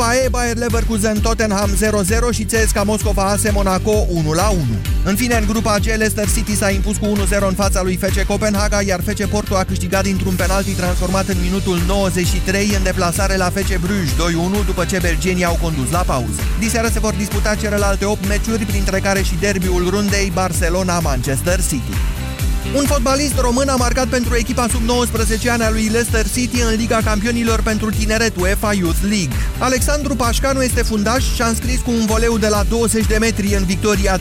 grupa E, Bayer Leverkusen Tottenham 0-0 și CSKA Moscova AS Monaco 1-1. În fine, în grupa G, Leicester City s-a impus cu 1-0 în fața lui FC Copenhaga, iar FC Porto a câștigat dintr-un penalti transformat în minutul 93 în deplasare la FC Bruges 2-1 după ce belgenii au condus la pauză. Diseară se vor disputa celelalte 8 meciuri, printre care și derbiul rundei Barcelona-Manchester City. Un fotbalist român a marcat pentru echipa sub 19 ani a lui Leicester City în Liga Campionilor pentru Tineret UEFA Youth League. Alexandru Pașcanu este fundaș și a înscris cu un voleu de la 20 de metri în victoria 3-2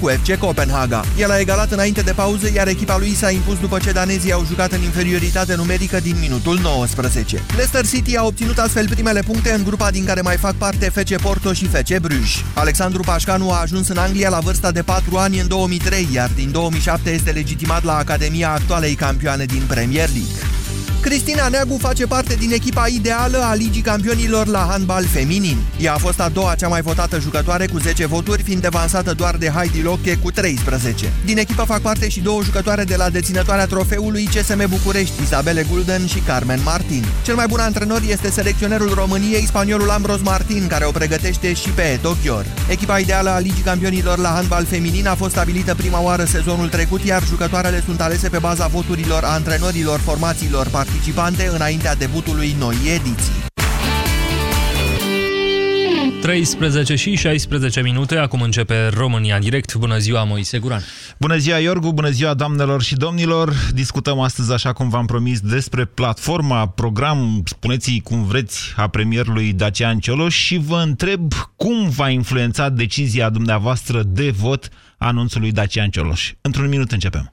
cu FC Copenhaga. El a egalat înainte de pauză, iar echipa lui s-a impus după ce danezii au jucat în inferioritate numerică din minutul 19. Leicester City a obținut astfel primele puncte în grupa din care mai fac parte FC Porto și FC Bruges. Alexandru Pașcanu a ajuns în Anglia la vârsta de 4 ani în 2003, iar din 2007 este legitimat la Academia actualei campioane din Premier League. Cristina Neagu face parte din echipa ideală a Ligii Campionilor la handbal feminin. Ea a fost a doua cea mai votată jucătoare cu 10 voturi, fiind devansată doar de Heidi Loche cu 13. Din echipă fac parte și două jucătoare de la deținătoarea trofeului CSM București, Isabele Gulden și Carmen Martin. Cel mai bun antrenor este selecționerul României, spaniolul Ambros Martin, care o pregătește și pe Tokyo. Echipa ideală a Ligii Campionilor la handbal feminin a fost stabilită prima oară sezonul trecut, iar jucătoarele sunt alese pe baza voturilor antrenorilor formațiilor partidului participante înaintea debutului noi ediții. 13 și 16 minute, acum începe România Direct. Bună ziua, Moise Guran. Bună ziua, Iorgu, bună ziua, doamnelor și domnilor. Discutăm astăzi, așa cum v-am promis, despre platforma, program, spuneți cum vreți, a premierului Dacian Cioloș și vă întreb cum va influența decizia dumneavoastră de vot anunțul lui Dacian Cioloș. Într-un minut începem.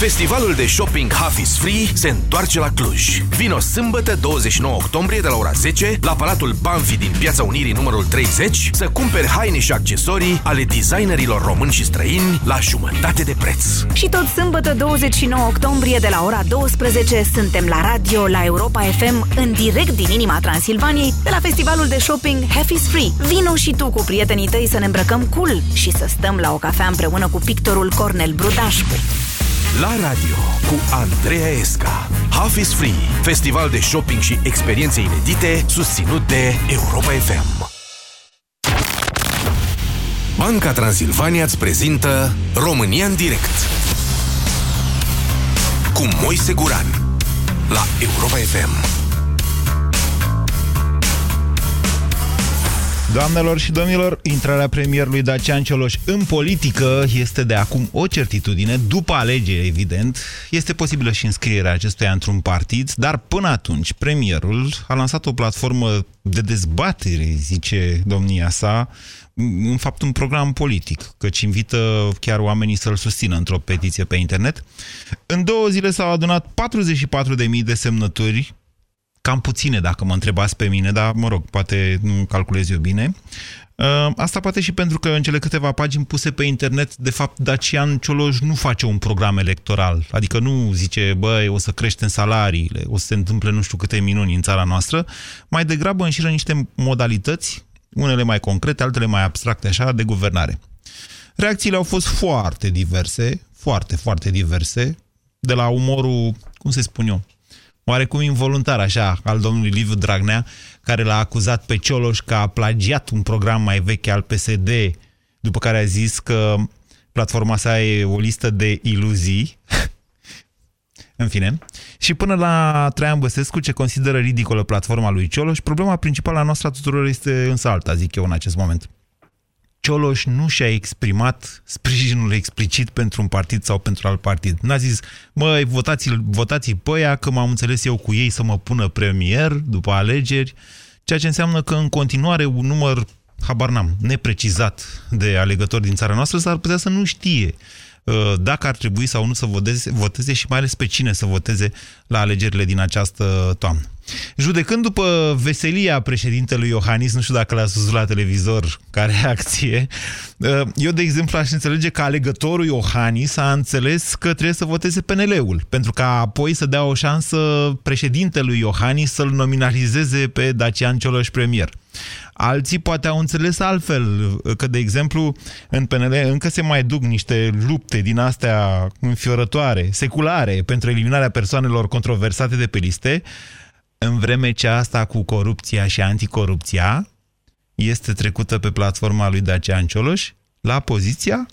Festivalul de shopping Half is Free se întoarce la Cluj. Vino sâmbătă 29 octombrie de la ora 10 la Palatul Banfi din Piața Unirii numărul 30 să cumperi haine și accesorii ale designerilor români și străini la jumătate de preț. Și tot sâmbătă 29 octombrie de la ora 12 suntem la radio la Europa FM în direct din inima Transilvaniei de la festivalul de shopping Half is Free. Vino și tu cu prietenii tăi să ne îmbrăcăm cool și să stăm la o cafea împreună cu pictorul Cornel Brudașcu. La radio cu Andreea Esca Half is Free, festival de shopping și experiențe inedite susținut de Europa FM. Banca Transilvania îți prezintă România în direct cu Moise Guran la Europa FM. Doamnelor și domnilor, intrarea premierului Dacian Cioloș în politică este de acum o certitudine, după alegeri, evident. Este posibilă și înscrierea acestuia într-un partid, dar până atunci premierul a lansat o platformă de dezbatere, zice domnia sa, în fapt un program politic, căci invită chiar oamenii să-l susțină într-o petiție pe internet. În două zile s-au adunat 44.000 de semnături cam puține dacă mă întrebați pe mine, dar mă rog, poate nu calculez eu bine. Uh, asta poate și pentru că în cele câteva pagini puse pe internet, de fapt, Dacian Cioloș nu face un program electoral. Adică nu zice, băi, o să creștem salariile, o să se întâmple nu știu câte minuni în țara noastră. Mai degrabă înșiră niște modalități, unele mai concrete, altele mai abstracte, așa, de guvernare. Reacțiile au fost foarte diverse, foarte, foarte diverse, de la umorul, cum să spun eu, oarecum involuntar așa, al domnului Liviu Dragnea, care l-a acuzat pe Cioloș că a plagiat un program mai vechi al PSD, după care a zis că platforma sa e o listă de iluzii. În fine. Și până la Traian Băsescu, ce consideră ridicolă platforma lui Cioloș, problema principală a noastră a tuturor este însă alta, zic eu, în acest moment. Cioloș nu și-a exprimat sprijinul explicit pentru un partid sau pentru alt partid. N-a zis, măi, votați, votați pe aia, că m-am înțeles eu cu ei să mă pună premier după alegeri, ceea ce înseamnă că în continuare un număr, habar n-am, neprecizat de alegători din țara noastră s-ar putea să nu știe uh, dacă ar trebui sau nu să voteze, voteze și mai ales pe cine să voteze la alegerile din această toamnă. Judecând după veselia președintelui Iohannis, nu știu dacă l-a văzut la televizor ca reacție, uh, eu, de exemplu, aș înțelege că alegătorul Iohannis a înțeles că trebuie să voteze PNL-ul, pentru ca apoi să dea o șansă președintelui Iohannis să-l nominalizeze pe Dacian Cioloș premier. Alții poate au înțeles altfel, că, de exemplu, în PNL încă se mai duc niște lupte din astea înfiorătoare, seculare, pentru eliminarea persoanelor controversate de pe liste, în vreme ce asta cu corupția și anticorupția este trecută pe platforma lui Dacian Cioloș la poziția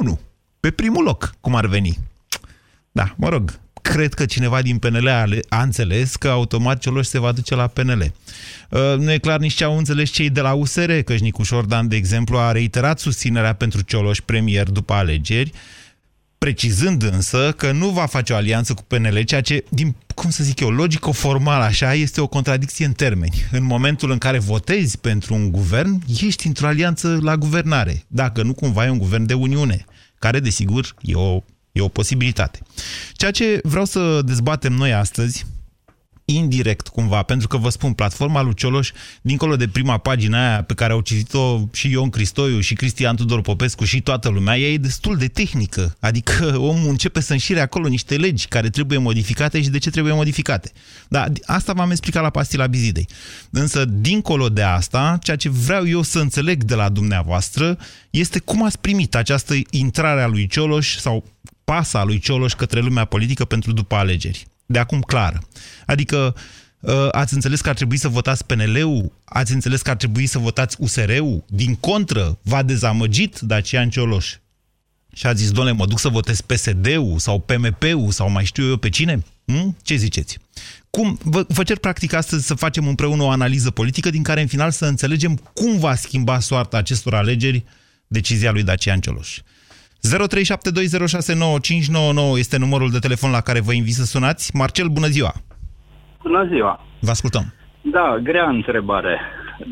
1, pe primul loc, cum ar veni. Da, mă rog, cred că cineva din PNL a, a înțeles că automat Cioloș se va duce la PNL. Uh, nu e clar nici ce au înțeles cei de la USR, că Nicu Șordan, de exemplu, a reiterat susținerea pentru Cioloș premier după alegeri, precizând însă că nu va face o alianță cu PNL, ceea ce, din, cum să zic eu, logico-formal așa, este o contradicție în termeni. În momentul în care votezi pentru un guvern, ești într-o alianță la guvernare, dacă nu cumva e un guvern de Uniune, care, desigur, e o, e o posibilitate. Ceea ce vreau să dezbatem noi astăzi, indirect cumva, pentru că vă spun, platforma lui Cioloș, dincolo de prima pagină aia pe care au citit-o și Ion Cristoiu și Cristian Tudor Popescu și toată lumea, ea e destul de tehnică. Adică omul începe să înșire acolo niște legi care trebuie modificate și de ce trebuie modificate. Da, asta v-am explicat la pastila Bizidei. Însă, dincolo de asta, ceea ce vreau eu să înțeleg de la dumneavoastră este cum ați primit această intrare a lui Cioloș sau pasa lui Cioloș către lumea politică pentru după alegeri de acum clară. Adică uh, ați înțeles că ar trebui să votați PNL-ul, ați înțeles că ar trebui să votați USR-ul, din contră, v-a dezamăgit Dacian Cioloș. Și a zis, doamne, mă duc să votez PSD-ul sau PMP-ul sau mai știu eu pe cine? Hm? Ce ziceți? Cum, vă, vă cer practic astăzi să facem împreună o analiză politică din care în final să înțelegem cum va schimba soarta acestor alegeri decizia lui Dacian Cioloș. 0372069599 este numărul de telefon la care vă invit să sunați. Marcel, bună ziua! Bună ziua! Vă ascultăm! Da, grea întrebare.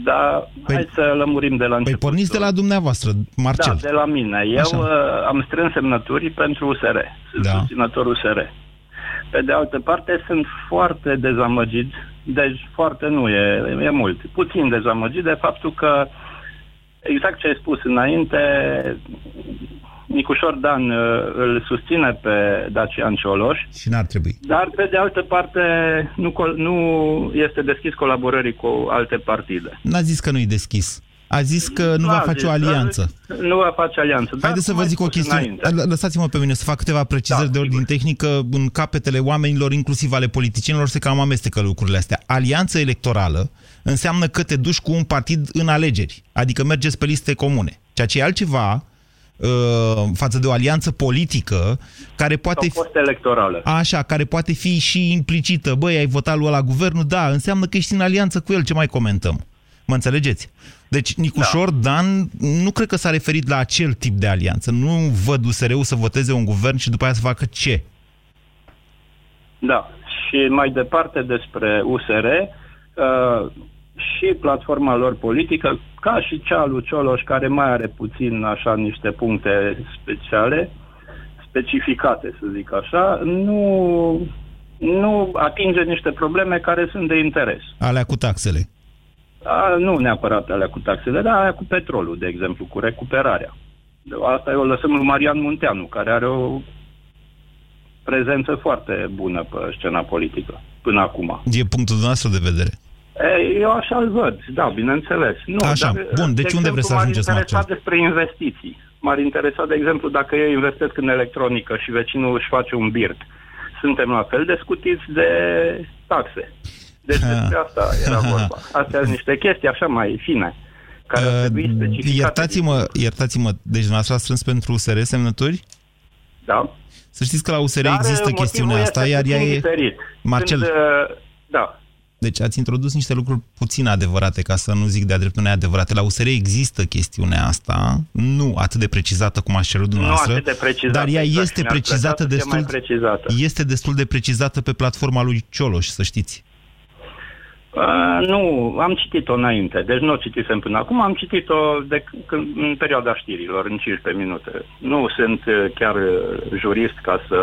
Dar păi, hai să lămurim de la păi început. Păi porniți de la dumneavoastră, Marcel. Da, de la mine. Eu Așa. Uh, am strâns semnături pentru USR. Sunt da. susținător USR. Pe de altă parte, sunt foarte dezamăgit, deci foarte nu e, e mult, puțin dezamăgit de faptul că exact ce ai spus înainte, Nicușor Dan uh, îl susține pe Dacian Cioloș. Și n-ar trebui. Dar, pe de altă parte, nu, nu este deschis colaborării cu alte partide. N-a zis că nu-i deschis. A zis că nu va face zis, o alianță. Nu va face alianță. Haideți să vă zic o chestiune. Lăsați-mă pe mine să fac câteva precizări da, de ordine tehnică. În capetele oamenilor, inclusiv ale politicienilor, se cam amestecă lucrurile astea. Alianță electorală înseamnă că te duci cu un partid în alegeri. Adică mergeți pe liste comune. Ceea ce e altceva Uh, față de o alianță politică care poate fi... electorală. Așa, care poate fi și implicită. Băi, ai votat lui la guvernul? Da, înseamnă că ești în alianță cu el. Ce mai comentăm? Mă înțelegeți? Deci Nicușor da. Dan nu cred că s-a referit la acel tip de alianță. Nu văd USR-ul să voteze un guvern și după aia să facă ce? Da. Și mai departe despre USR, uh, și platforma lor politică, ca și cea lui Cioloș, care mai are puțin așa niște puncte speciale, specificate, să zic așa, nu, nu atinge niște probleme care sunt de interes. Alea cu taxele? A, nu neapărat alea cu taxele, dar alea cu petrolul, de exemplu, cu recuperarea. Asta eu o lăsăm lui Marian Munteanu, care are o prezență foarte bună pe scena politică, până acum. E punctul nostru de vedere. Eu așa îl văd, da, bineînțeles. Nu, așa, dar, bun, deci de unde vreți să ajungeți, M-ar interesa despre investiții. M-ar interesa, de exemplu, dacă eu investesc în electronică și vecinul își face un birt. Suntem la fel de scutiți de taxe. Deci despre asta era vorba. Astea sunt niște chestii așa mai fine. Care uh, iertați-mă, iertați-mă, deci dumneavoastră a strâns pentru USR semnături? Da. Să știți că la USR Dar există chestiunea asta, iar ea e... Diferit. Marcel, Când, uh, da. Deci ați introdus niște lucruri puțin adevărate, ca să nu zic de-a dreptul neadevărate. La USR există chestiunea asta, nu atât de precizată cum aș cerut dumneavoastră, nu atât de precizată, dar ea exact, este precizată destul, precizată. este destul de precizată pe platforma lui Cioloș, să știți. Uh, nu, am citit-o înainte, deci nu o citisem până acum, am citit-o de, când, în perioada știrilor, în 15 minute. Nu sunt uh, chiar uh, jurist ca să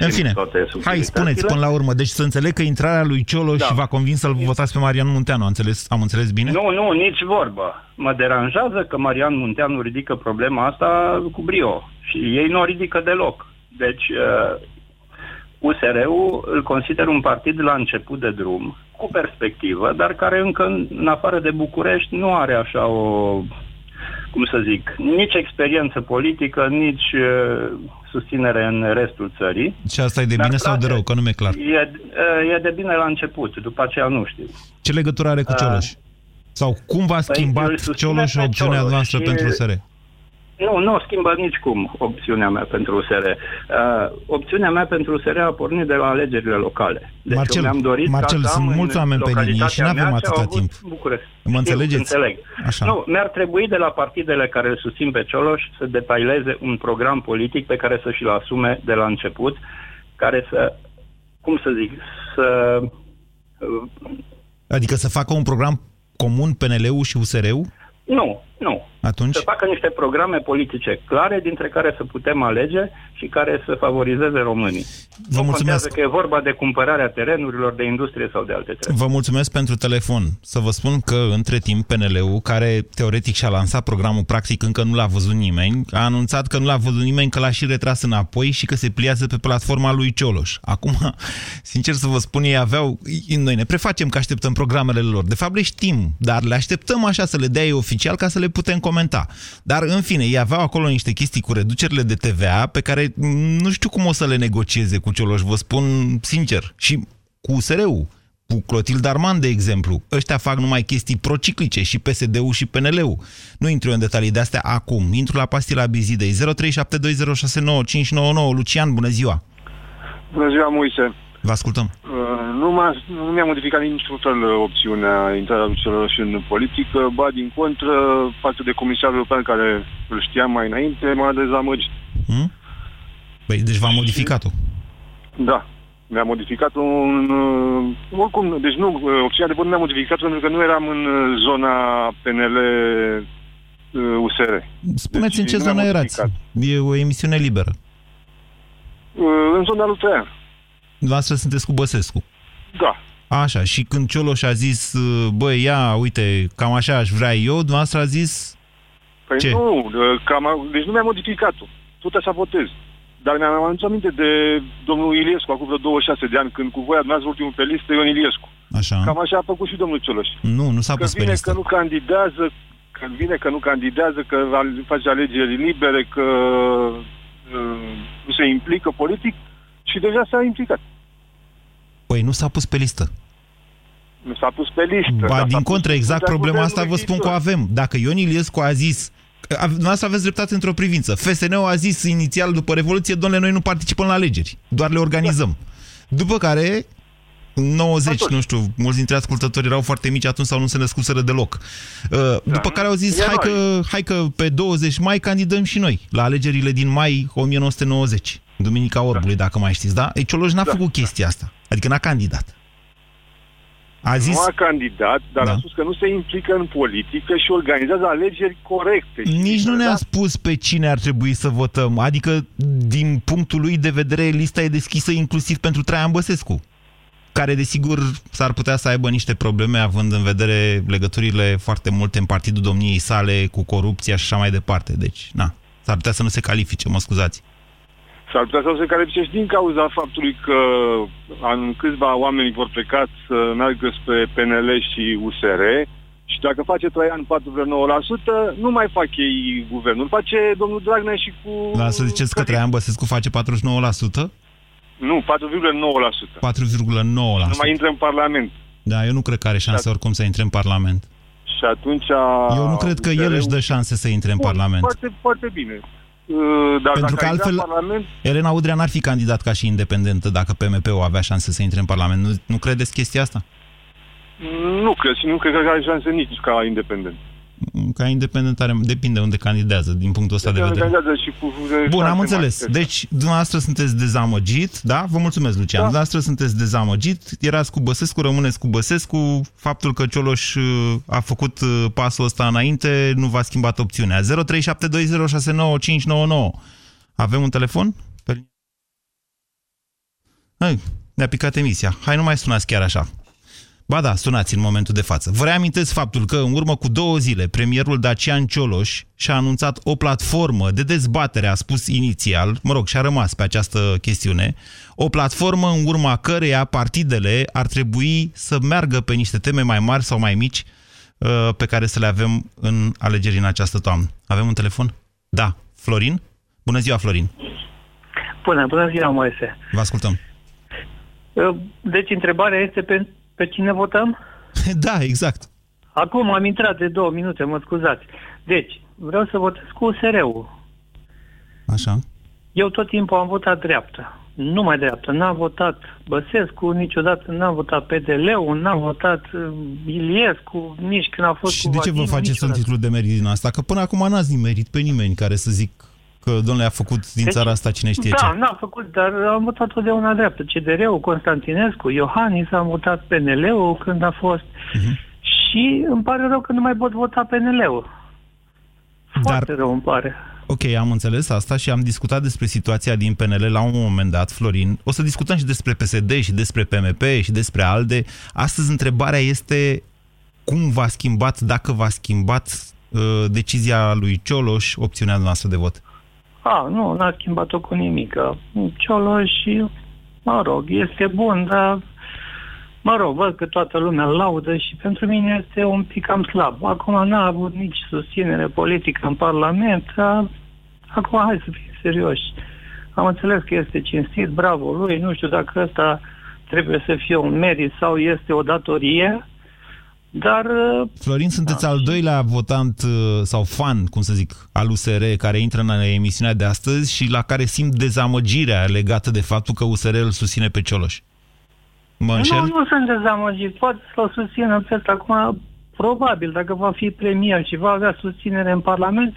În fine, toate hai spuneți până la urmă, deci să înțeleg că intrarea lui Cioloș Da. va convins să-l votați pe Marian Munteanu, am înțeles, am înțeles bine? Nu, nu, nici vorbă. Mă deranjează că Marian Munteanu ridică problema asta cu brio și ei nu o ridică deloc. Deci, uh, USR-ul îl consider un partid la început de drum, cu perspectivă, dar care încă, în în afară de București, nu are așa o, cum să zic, nici experiență politică, nici uh, susținere în restul țării. Și asta e de Mi-ar bine sau de place. rău, că nu mi-e clar. E, uh, e de bine la început, după aceea nu știu. Ce legătură are cu Uh, Cioloș? Sau cum v-a îl schimbat susține Cioloș pe opțiunea Cioloș noastră și- pentru USR? Nu, nu o schimbă nicicum opțiunea mea pentru USR. Uh, opțiunea mea pentru USR a pornit de la alegerile locale. Deci Marcel, eu mi-am dorit Marcel, ca să sunt am în mulți oameni pe linie și localitatea n-avem mea ce au atâta avut timp. București. Mă Știu, înțelegeți? Înțeleg. Așa. Nu, mi-ar trebui de la partidele care îl susțin pe Cioloș să detaileze un program politic pe care să și-l asume de la început, care să, cum să zic, să uh, Adică să facă un program comun PNL-ul și USR-ul? nu, nu. Atunci? Să facă niște programe politice clare, dintre care să putem alege și care să favorizeze românii. Vă nu mulțumesc. contează că e vorba de cumpărarea terenurilor, de industrie sau de alte treburi. Vă mulțumesc pentru telefon. Să vă spun că, între timp, PNL-ul, care teoretic și-a lansat programul, practic încă nu l-a văzut nimeni, a anunțat că nu l-a văzut nimeni, că l-a și retras înapoi și că se pliază pe platforma lui Cioloș. Acum, sincer să vă spun, ei aveau... Noi ne prefacem că așteptăm programele lor. De fapt, le știm, dar le așteptăm așa să le dea ei oficial ca să le putem comenta. Dar, în fine, ei aveau acolo niște chestii cu reducerile de TVA pe care m, nu știu cum o să le negocieze cu Cioloș, vă spun sincer. Și cu USR-ul cu Clotilde Arman, de exemplu. Ăștia fac numai chestii prociclice, și PSD-ul și PNL-ul. Nu intru eu în detalii de astea acum. Intru la pastila Bizidei. 0372069599. Lucian, bună ziua! Bună ziua, Moise. Vă ascultăm. Uh, Nu, m-a, nu mi-a modificat niciun fel uh, opțiunea intrarea lui Cioloș în politică, ba din contră, față de comisarul european care îl știam mai înainte, m-a dezamăgit. Hmm? Păi, deci v-a modificat-o. Da, mi-a modificat un... uh, Oricum, deci nu, uh, opțiunea de vot nu mi-a modificat pentru că nu eram în uh, zona PNL uh, USR. Spuneți Deci în ce nu mi-a zonă erați. modificat. E o emisiune liberă. Uh, În zona lui Traian. Dumneavoastră sunteți cu Băsescu. Da. Așa, și când Cioloș a zis, băi, ia, uite, cam așa aș vrea eu, dumneavoastră a zis, Păi Ce? nu, uh, cam, deci nu mi-a modificat-o. Tot așa votez. Dar mi-am adus aminte de domnul Iliescu, acum vreo 26 de ani, când cu voia dumneavoastră ultimul pe listă, Ion Iliescu. așa, Cam așa a făcut și domnul Cioloș. nu, nu s-a Că pus pe vine listă. că nu candidează, că vine că nu candidează, că al- face alegeri libere, că uh, nu se implică politic și deja s-a implicat. Păi nu s-a pus pe listă. Nu s-a pus pe listă. Ba, dar s-a din pus contră, în exact fruntea problema asta vă guvernului spun că o viitor. avem. Dacă Ion Iliescu a zis, a- dumneavoastră aveți dreptate într-o privință, FSN-ul a zis inițial după Revoluție, domnule, noi nu participăm la alegeri, doar le organizăm. După care, în 90, Atunci. nu știu, mulți dintre ascultători erau foarte mici atunci sau nu se născuseră deloc. Uh, După care au zis, E hai noi. că, hai că pe 20 mai candidăm și noi la alegerile din mai 1990, Duminica Orbului, dacă mai știți, da? Ei, Cioloș n-a făcut chestia asta, adică n-a candidat. A zis, Nu a candidat, dar Da. a spus că nu se implică în politică și organizează alegeri corecte. și Nici nu libere, ne-a da? spus pe cine ar trebui să votăm. Adică, din punctul lui de vedere, lista e deschisă inclusiv pentru Traian Băsescu, care, desigur, s-ar putea să aibă niște probleme, având în vedere legăturile foarte multe în partidul domniei sale cu corupția și așa mai departe. Deci, na, s-ar putea să nu se califice, mă scuzați. S-ar putea să se califice și din cauza faptului că în câțiva oameni vor pleca să meargă spre PNL și USR și dacă face Traian 4,9%, nu mai fac ei guvernul. Face domnul Dragnea și cu... Dar să ziceți că Traian Băsescu face 49%? Nu, 4,9%. 4,9%. Nu mai intră în Parlament. Da, eu nu cred că are șanse oricum să intre în Parlament. Și atunci... a- Eu nu cred că el își dă șanse să intre în Bun, Parlament. Foarte, foarte bine. Uh, Dar Pentru dacă că ai altfel- dat Parlament, Elena Udrea n-ar fi candidat ca și independentă dacă PMP-ul avea șanse să intre în Parlament. Nu, nu credeți chestia asta? nu cred și nu cred că are șanse nici ca independent. Ca independent are, depinde unde candidează, din punctul ăsta de, de vedere. Și cu Bun, am înțeles. Deci, dumneavoastră sunteți dezamăgit, da? Vă mulțumesc, Lucian. Da. Dumneavoastră sunteți dezamăgit, erați cu Băsescu, rămâneți cu Băsescu, faptul că Cioloș uh, a făcut uh, pasul ăsta înainte nu v-a schimbat opțiunea. 0372069599. Avem un telefon? Hai, ne-a picat emisia. Hai, nu mai sunați chiar așa. Ba da, sunați în momentul de față. Vă reamintesc faptul că în urmă cu două zile premierul Dacian Cioloș și-a anunțat o platformă de dezbatere, a spus inițial, mă rog, și-a rămas pe această chestiune, o platformă în urma căreia partidele ar trebui să meargă pe niște teme mai mari sau mai mici uh, pe care să le avem în alegeri în această toamnă. Avem un telefon? Da. Florin? Bună ziua, Florin! Bună, bună ziua, Moise! Vă ascultăm! Uh, deci întrebarea este pe pe cine votăm? Da, exact. Acum am intrat de două minute, mă scuzați. Deci, vreau să votez cu USR-ul. Așa. Eu tot timpul am votat dreapta. Nu mai dreapta. N-am votat Băsescu, niciodată n-am votat PDL-ul, n-am votat uh, Iliescu, nici când a fost Și cu de ce vă faceți un titlu de merit din asta? Că până acum n-ați nimerit pe nimeni care să zic că domnule a făcut din deci, țara asta cine știe da, ce. Da, n-a făcut, dar am votat totdeauna dreaptă. CDR-ul, Constantinescu, Iohannis, am votat PNL-ul când a fost. Uh-huh. Și îmi pare rău că nu mai pot vota PNL-ul. Foarte dar... rău îmi pare. Ok, am înțeles asta și am discutat despre situația din PNL la un moment dat, Florin. O să discutăm și despre PSD și despre PMP și despre ALDE. Astăzi întrebarea este cum v-a schimbat, dacă v-a schimbat uh, decizia lui Cioloș, opțiunea noastră de vot. A, nu, n-a schimbat-o cu nimic. Ciolo și, mă rog, este bun, dar mă rog, văd că toată lumea îl laudă și pentru mine este un pic cam slab. Acum n-a avut nici susținere politică în Parlament, dar acum hai să fim serioși. Am înțeles că este cinstit, bravo lui, nu știu dacă ăsta trebuie să fie un merit sau este o datorie, dar... Uh, Florin, sunteți da, al doilea votant uh, sau fan, cum să zic, al USR care intră în emisiunea de astăzi și la care simt dezamăgirea legată de faptul că USR îl susține pe Cioloș. Mă înșel? Nu, nu sunt dezamăgit. Poate să-l susțină pe ăsta. Acum, probabil, dacă va fi premier și va avea susținere în Parlament,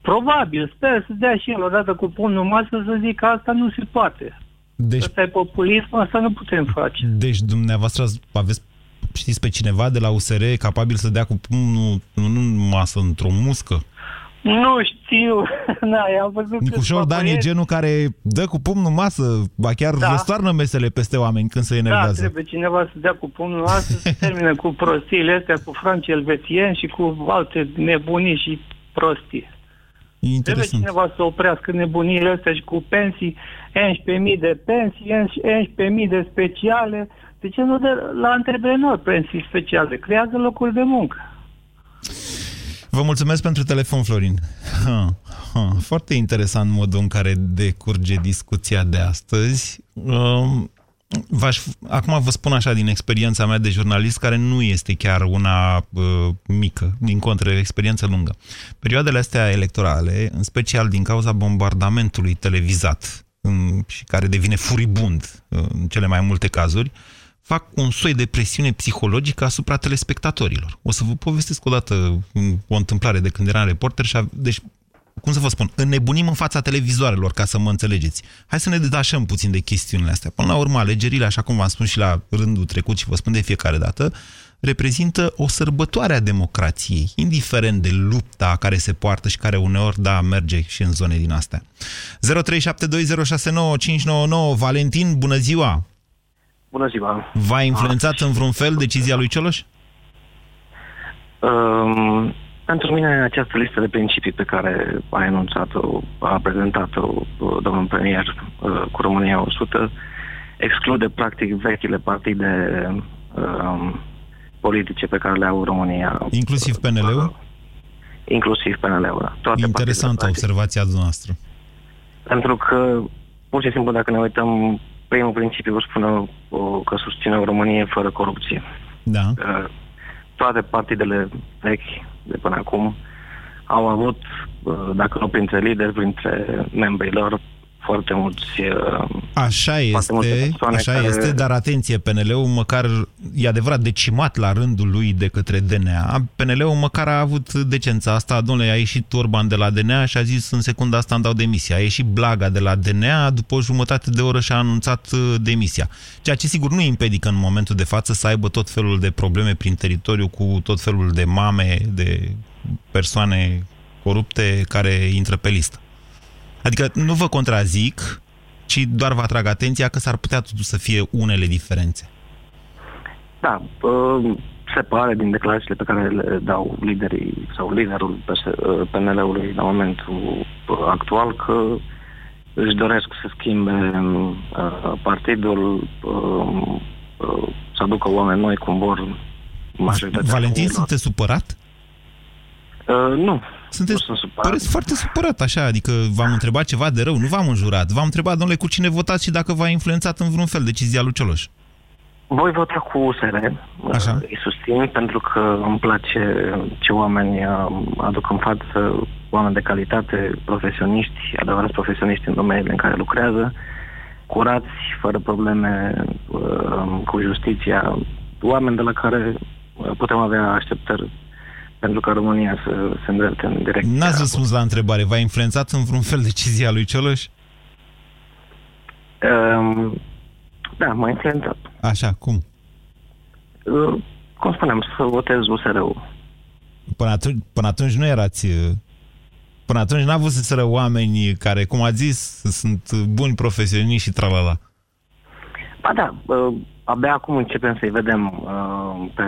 probabil, sper să dea și el odată cu pumnul masă să zic că asta nu se poate. Deci, asta e populism, asta nu putem face. Deci dumneavoastră aveți știți pe cineva de la USR capabil să dea cu pumnul nu în masă, într-o muscă? Nu știu. da, am văzut Nicușor Dan e genul care dă cu pumnul în masă, ba chiar da. răstoarnă mesele peste oameni când se enervează. Da, trebuie cineva să dea cu pumnul în masă, să termine cu prostiile astea, cu franci elvețieni și cu alte nebunii și prostii. Interesant. Trebuie cineva să oprească nebuniile astea și cu pensii, 11.000 de pensii, 11.000 de speciale, de ce nu de la antreprenori pensii speciale? Creează locuri de muncă. Vă mulțumesc pentru telefon, Florin. Ha, ha, foarte interesant modul în care decurge discuția de astăzi. Um, V-aș, acum vă spun așa din experiența mea de jurnalist, care nu este chiar una uh, mică, din contră, experiență lungă. Perioadele astea electorale, în special din cauza bombardamentului televizat, în, și care devine furibund uh, în cele mai multe cazuri, uh, fac un soi de presiune psihologică asupra telespectatorilor. O să vă povestesc o dată o întâmplare de când eram reporter și a, deci cum să vă spun, înnebunim în fața televizoarelor, ca să mă înțelegeți. Hai să ne detașăm puțin de chestiunile astea. Până la urmă, alegerile, așa cum v-am spus și la rândul trecut și vă spun de fiecare dată, reprezintă o sărbătoare a democrației, indiferent de lupta care se poartă și care uneori, da, merge și în zone din astea. 0372069599 Valentin, bună ziua! Bună ziua! V-a influențat în vreun fel decizia lui Cioloș? Um, pentru mine această listă de principii pe care a enunțat-o, a prezentat-o uh, domnul premier uh, cu România 100 exclude practic vechile partide um, politice pe care le au România. Inclusiv PNL-ul? Inclusiv PNL-ul, da. Interesantă observația noastră. Pentru că, pur și simplu, dacă ne uităm primul principiu spune că susține o Românie fără corupție. Da. Toate partidele vechi de până acum au avut, dacă nu printre lideri, printre membrii lor, foarte mulți... Uh, așa este, așa care... este, dar atenție, PNL-ul măcar, e adevărat, decimat la rândul lui de către DNA, PNL-ul măcar a avut decența asta, domnule, a ieșit Orban de la DNA și a zis în secunda asta îmi dau demisia. A ieșit Blaga de la DNA, după o jumătate de oră și-a anunțat uh, demisia. Ceea ce sigur nu împedică în momentul de față să aibă tot felul de probleme prin teritoriu cu tot felul de mame, de persoane corupte care intră pe listă. Adică nu vă contrazic, ci doar vă atrag atenția că s-ar putea totuși să fie unele diferențe. Da, uh, se pare din declarațiile pe care le dau liderii sau liderul PNL-ului uh, la momentul uh, actual că își doresc să schimbe partidul, să aducă oameni noi cum vor majoritatea. Valentin, sunteți supărat? Uh, nu. Sunteți, nu păreți foarte supărat așa, adică v-am întrebat ceva de rău, nu v-am înjurat. V-am întrebat, domnule, cu cine votați și dacă v-a influențat în vreun fel decizia lui Cioloș. Voi vota cu USR. Așa. Îi susțin pentru că îmi place ce oameni uh, aduc în față, oameni de calitate, profesioniști, adevărați profesioniști în domeniile în care lucrează, curați, fără probleme uh, cu justiția, oameni de la care putem avea așteptări pentru ca România să se îndrepte în direcția... N-ați răspuns la întrebare. V-a influențat în vreun fel decizia lui Cioloș? Um, da, m-a influențat. Așa, cum? Uh, cum spuneam, să votez USR-ul. Până atunci, până atunci nu erați... Uh, până atunci n-a avut să oameni care, cum a zis, sunt buni profesioniști și tralala. Ba da, uh, abia acum începem să-i vedem uh, pe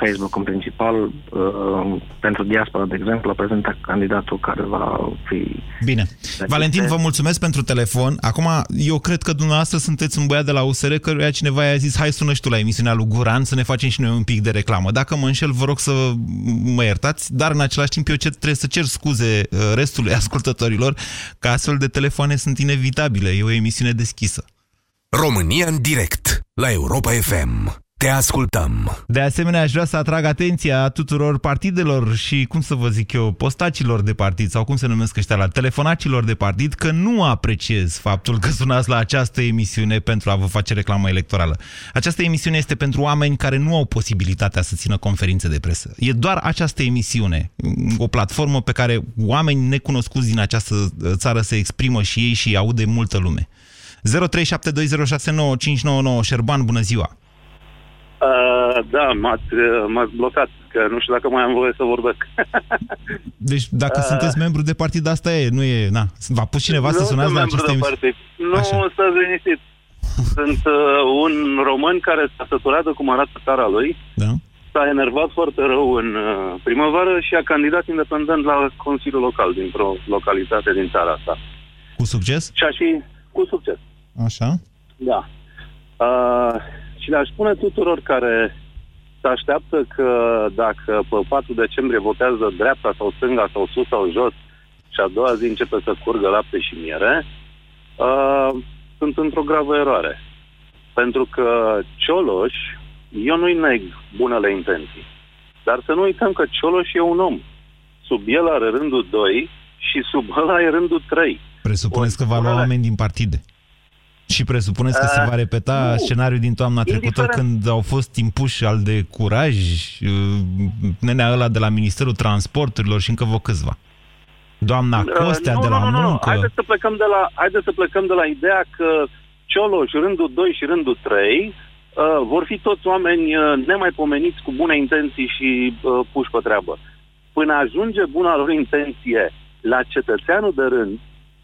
Facebook în principal. Uh, pentru diaspora, de exemplu, a prezentat candidatul care va fi... Bine. Valentin, vă mulțumesc pentru telefon. Acum, eu cred că dumneavoastră sunteți un băiat de la USR căruia cineva i-a zis hai sună și tu la emisiunea lui Guran să ne facem și noi un pic de reclamă. Dacă mă înșel, vă rog să mă iertați, dar în același timp eu trebuie să cer scuze uh, restului ascultătorilor că astfel de telefoane sunt inevitabile. E o emisiune deschisă. România în direct la Europa FM. Te ascultăm. De asemenea, aș vrea să atrag atenția tuturor partidelor și, cum să vă zic eu, postacilor de partid sau cum se numesc ăștia la telefonacilor de partid, că nu apreciez faptul că sunați la această emisiune pentru a vă face reclamă electorală. Această emisiune este pentru oameni care nu au posibilitatea să țină conferințe de presă. E doar această emisiune, o platformă pe care oameni necunoscuți din această țară se exprimă și ei și aude multă lume. 0372069599 Șerban, bună ziua! Uh, da, m-ați, m-ați blocat, că nu știu dacă mai am voie să vorbesc. deci dacă uh, sunteți membru de partid, asta e, nu e, na, v-a pus cineva să sunați la aceste partid. Nu, stați liniștit. Sunt uh, un român care s-a săturat de cum arată țara lui. Da. S-a enervat foarte rău în uh, primăvară și a candidat independent la Consiliul Local dintr-o localitate din țara asta. Cu succes? Și a și cu succes. Așa? Da. Uh, și le-aș spune tuturor care se așteaptă că dacă pe 4 decembrie votează dreapta sau stânga sau sus sau jos și a doua zi începe să curgă lapte și miere, uh, sunt într-o gravă eroare. Pentru că Cioloș, eu nu-i neg bunele intenții, dar să nu uităm că Cioloș e un om. Sub el are rândul 2 și sub ăla e rândul 3. Presupuneți că va lua oameni din partide. Și presupuneți că uh, se va repeta nu. scenariul din toamna trecută când au fost impuși al de curaj, uh, nenea ăla de la Ministerul Transporturilor și încă vă câțiva. Doamna uh, Costea uh, nu, de la nu, nu, muncă. Nu. Haideți să, plecăm de la, haideți să plecăm de la ideea că Cioloș, rândul 2 și rândul 3 uh, vor fi toți oameni uh, nemaipomeniți cu bune intenții și uh, puși pe treabă. Până ajunge buna lor intenție la cetățeanul de rând,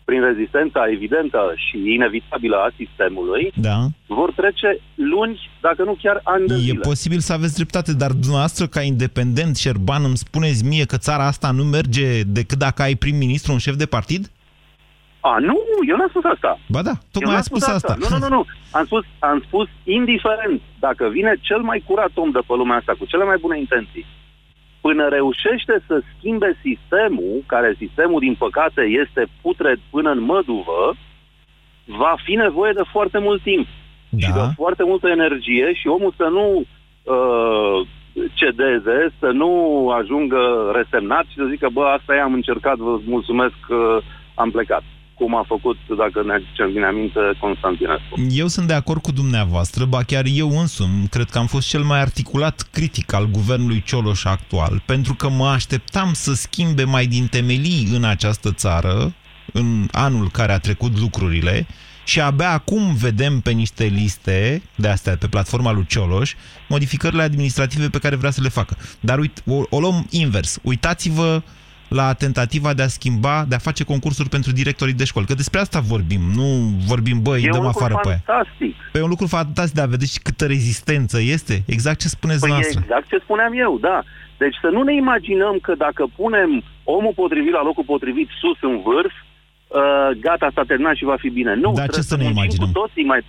prin rezistența evidentă și inevitabilă a sistemului, da. vor trece luni, dacă nu chiar ani de zile. E posibil să aveți dreptate, dar dumneavoastră, ca independent, Șerban, îmi spuneți mie că țara asta nu merge decât dacă ai prim-ministru, un șef de partid? A, nu, eu n-am spus asta. Ba da, tocmai ai spus, spus asta. asta. Nu, nu, nu, nu. Am spus, am spus indiferent dacă vine cel mai curat om de pe lumea asta, cu cele mai bune intenții, până reușește să schimbe sistemul, care sistemul, din păcate, este putred până în măduvă, va fi nevoie de foarte mult timp da. și de foarte multă energie și omul să nu uh, cedeze, să nu ajungă resemnat și să zică, bă, asta e, am încercat, vă mulțumesc că am plecat. Cum a făcut, dacă ne aducem bine aminte, Constantinescu. Eu sunt de acord cu dumneavoastră, ba chiar eu însumi, cred că am fost cel mai articulat critic al guvernului Cioloș actual, pentru că mă așteptam să schimbe mai din temelii în această țară, în anul care a trecut lucrurile, și abia acum vedem pe niște liste de astea, pe platforma lui Cioloș, modificările administrative pe care vrea să le facă. Dar uite, o, o luăm invers. Uitați-vă la tentativa de a schimba, de a face concursuri pentru directorii de școli. Că despre asta vorbim, nu vorbim, băi, E dăm un lucru afară pe aia. fantastic. Pe un lucru fantastic, dar vedeți câtă rezistență este? Exact ce spuneți Păi e noastră. exact ce spuneam eu, da. Deci să nu ne imaginăm că dacă punem omul potrivit la locul potrivit sus în vârf, uh, gata, s-a terminat și va fi bine. Nu, Dar ce trebuie să ne muncim imaginăm? Cu toții mai,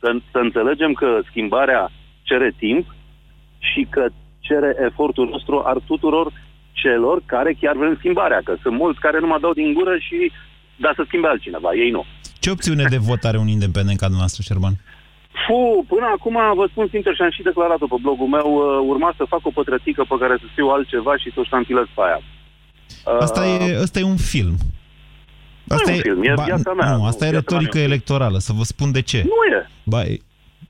să, să înțelegem că schimbarea cere timp și că cere efortul nostru al tuturor celor care chiar vrem schimbarea. Că sunt mulți care numai dau din gură și da să schimbe altcineva, ei nu. Ce opțiune de vot are un independent ca dumneavoastră, Șerban? Fu, până acum vă spun sincer și am și declarat-o pe blogul meu, uh, urma să fac o pătrățică pe care să scriu altceva și să o ștampilez pe aia. Asta e, asta e un film. Asta Uh, un film, e viața mea, Nu, nu, asta e viața mea retorică nu e un film. electorală, să vă spun de ce. Nu e. Ba,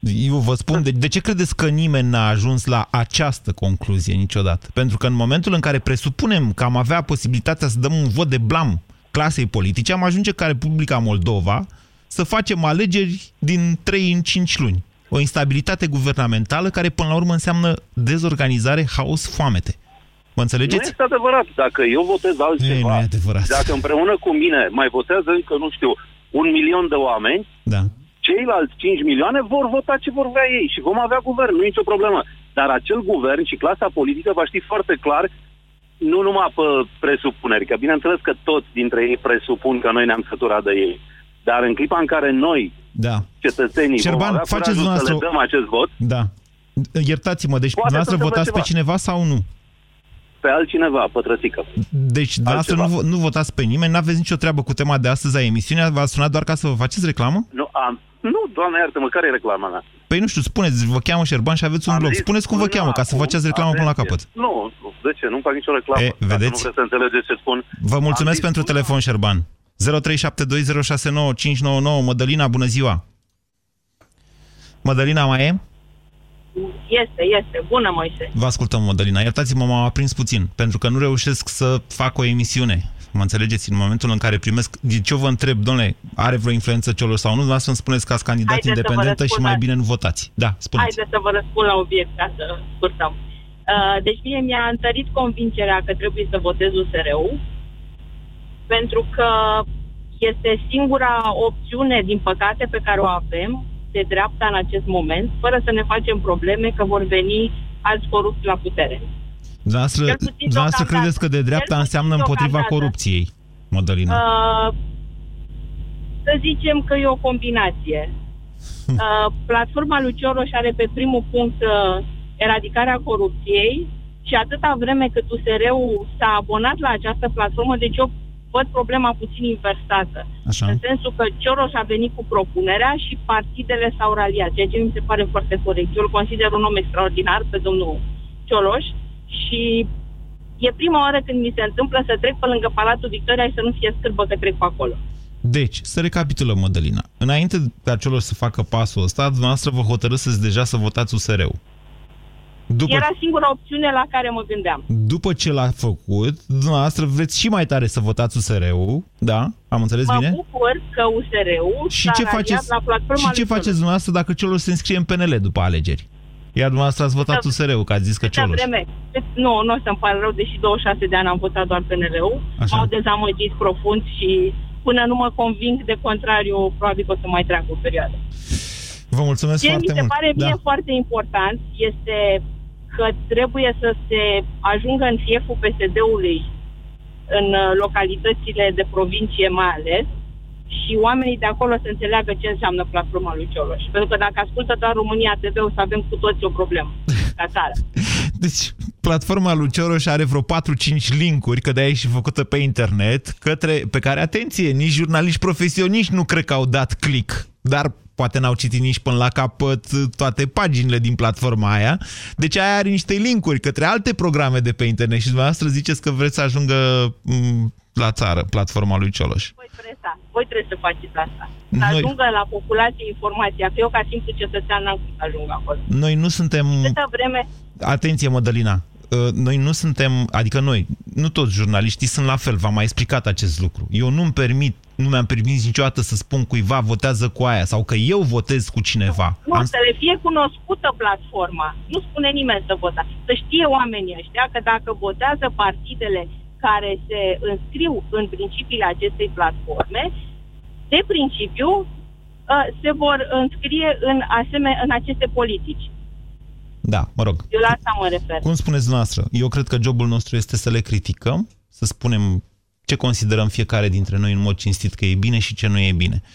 eu vă spun, de, de ce credeți că nimeni n-a ajuns la această concluzie niciodată? Pentru că în momentul în care presupunem că am avea posibilitatea să dăm un vot de blam clasei politice, am ajunge ca Republica Moldova să facem alegeri din 3 în 5 luni. O instabilitate guvernamentală care până la urmă înseamnă dezorganizare, haos, foamete. Mă Nu înțelegeți? este adevărat. Dacă eu votez Ei, altceva, nu e adevărat. dacă împreună cu mine mai votează încă, nu știu, un milion de oameni, Da. Ceilalți 5 milioane vor vota ce vor vrea ei și vom avea guvern, nu e nicio problemă. Dar acel guvern și clasa politică va ști foarte clar nu numai pe presupuneri, că bineînțeles că toți dintre ei presupun că noi ne-am săturat de ei. Dar în clipa în care noi, Da. cetățenii, Șerban, vom avea faceți curajul să le dumneavoastră- dăm acest vot, Da. Iertați-mă, deci Poate dumneavoastră să se votați pe întâmple cineva sau nu? Pe altcineva, pătrățică. Deci, dumneavoastră nu, vo- nu votați pe nimeni, n-aveți nicio treabă cu tema de astăzi a emisiunii, v-a sunat doar ca să vă faceți reclamă? Nu, am, nu, doamne iartă-mă, care e reclama mea? Păi nu știu, spuneți, vă cheamă Șerban și aveți un Am blog. zis Spuneți cum vă până cheamă, ca să acum, faceți reclamă până la atenție. capăt. Nu, nu, de ce? Nu fac nicio reclamă. E, Dacă vedeți? nu vreți să înțelegeți ce spun. Vă mulțumesc Am zis pentru până- telefon, Șerban. 0372069599. Mădălina, bună ziua! Mădălina mai e? Este, este. Bună, Moise. Vă ascultăm, Mădălina. Iertați-mă, m-am aprins puțin, pentru că nu reușesc să fac o emisiune. Mă înțelegeți? În momentul în care primesc... De ce vă întreb, domnule, are vreo influență Cioloș sau nu? Dumneavoastră îmi spuneți că ați candidat Haideți să vă independentă și răspund mai la- bine nu votați. Da, spuneți. Haideți să vă răspund la obiect ca să scurtăm. Uh, deci mie mi-a întărit convingerea că trebuie să votez USR-ul pentru că este singura opțiune, din păcate, pe care o avem de dreapta în acest moment, fără să ne facem probleme că vor veni alți corupți la putere. Dumneavoastră, Cel puțin dumneavoastră deocamdată. credeți că de dreapta Cel puțin înseamnă împotriva deocamdată. corupției, Mădălina? Uh, să zicem că e o combinație. Uh, platforma lui Cioroș are pe primul punct uh, eradicarea corupției și atâta vreme cât USR-ul s-a abonat la această platformă, deci eu văd problema puțin inversată. Așa. În sensul că Cioroș a venit cu propunerea și partidele s-au raliat, ceea ce mi se pare foarte corect. Eu îl consider un om extraordinar pe domnul Cioloș și e prima oară când mi se întâmplă să trec pe lângă Palatul Victoria și să nu fie scârbă că trec pe acolo. Deci, să recapitulăm, Mădălina. Înainte ca celor să facă pasul ăsta, dumneavoastră vă hotărâseți deja să votați USR-ul. După, Era singura opțiune la care mă gândeam. după ce l-a făcut, dumneavoastră vreți și mai tare să votați USR-ul, da? Am înțeles Mă bine? bucur că USR-ul Și s-a ce raliat faceți, la platforma și ce lui faceți Cioloș. dumneavoastră dacă celor se înscrie în PNL după alegeri? Iar dumneavoastră ați votat Câtă- USR-ul, că ați zis că Câtă Cioloș. vreme? Cât- Nu, nu o să-mi pare rău, deși 26 de ani am votat doar PNL-ul. Așa. M-au dezamăgit profund și până nu mă conving de contrariu, probabil că o să mai treacă o perioadă. Vă mulțumesc Ce mi foarte se mult. pare mie da. foarte important este că trebuie să se ajungă în fieful PSD-ului în uh, localitățile de provincie mai ales și oamenii de acolo să înțeleagă ce înseamnă platforma lui Cioloș. Pentru că dacă ascultă doar România TV, o să avem cu toți o problemă ca țară. Deci, platforma lui Cioroș are vreo 4-5 linkuri, că de-aia e și făcută pe internet, către, pe care, atenție, nici jurnaliști profesioniști nu cred că au dat click, dar poate n-au citit nici până la capăt toate paginile din platforma aia. Deci aia are niște linkuri către alte programe de pe internet și dumneavoastră ziceți că vreți să ajungă m, la țară platforma lui Cioloș. Voi presa, Voi trebuie să faceți asta. Să Noi- ajungă la populație informația, că eu ca simplu cetățean n-am cum să ajung acolo. Noi nu suntem... Câtă vreme... Atenție, Mădălina. Uh, Noi nu suntem, adică noi, nu toți jurnaliștii sunt la fel, v-am mai explicat acest lucru. Eu nu-mi permit, nu mi-am permis niciodată să spun cuiva votează cu aia sau că eu votez cu cineva. Nu, să le fie cunoscută platforma. Nu spune nimeni să votați. Să știe oamenii ăștia că dacă votează partidele care se înscriu în principiile acestei platforme, de principiu uh, se vor înscrie în, aseme- în aceste politici. Da, mă rog. Eu la asta mă refer. Cum spuneți dumneavoastră, eu cred că jobul nostru este să le criticăm, să spunem ce considerăm fiecare dintre noi în mod cinstit că e bine și ce nu e bine. 0372069599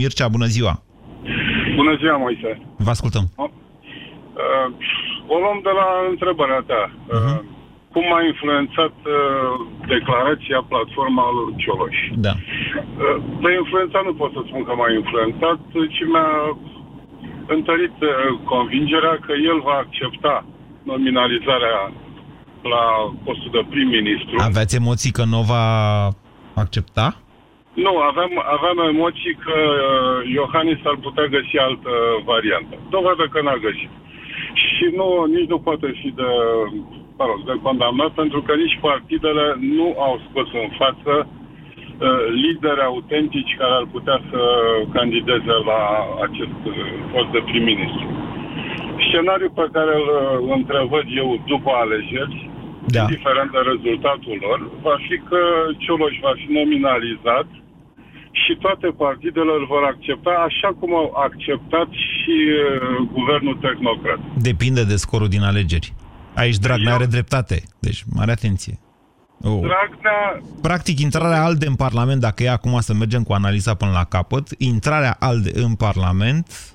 Mircea, bună ziua! Bună ziua, Moise. Vă ascultăm. Uh, o luăm de la întrebarea ta. Uh, cum a influențat uh, declarația platforma lui Cioloș? Da. Uh, de influențat nu pot să spun că m-a influențat, ci mi-a întărit uh, convingerea că el va accepta nominalizarea la postul de prim-ministru. Aveați emoții că nu va accepta? Nu, aveam, aveam emoții că uh, Iohannis ar putea găsi altă variantă. Dovadă că n-a găsit. Și nu, nici nu poate fi de, mă rog, de condamnat, pentru că nici partidele nu au scos în față uh, lideri autentici care ar putea să candideze la acest uh, post de prim-ministru. Scenariul pe care îl uh, întrevăd eu după alegeri, da. indiferent de rezultatul lor, va fi că Cioloș va fi nominalizat și toate partidele îl vor accepta așa cum au acceptat și uh, guvernul tehnocrat. Depinde de scorul din alegeri. Aici Dragnea are dreptate, deci mare atenție. Oh. Dragnea, Practic, intrarea ALDE în Parlament, dacă e acum să mergem cu analiza până la capăt, intrarea ALDE în Parlament